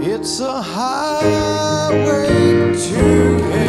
It's a highway to hell.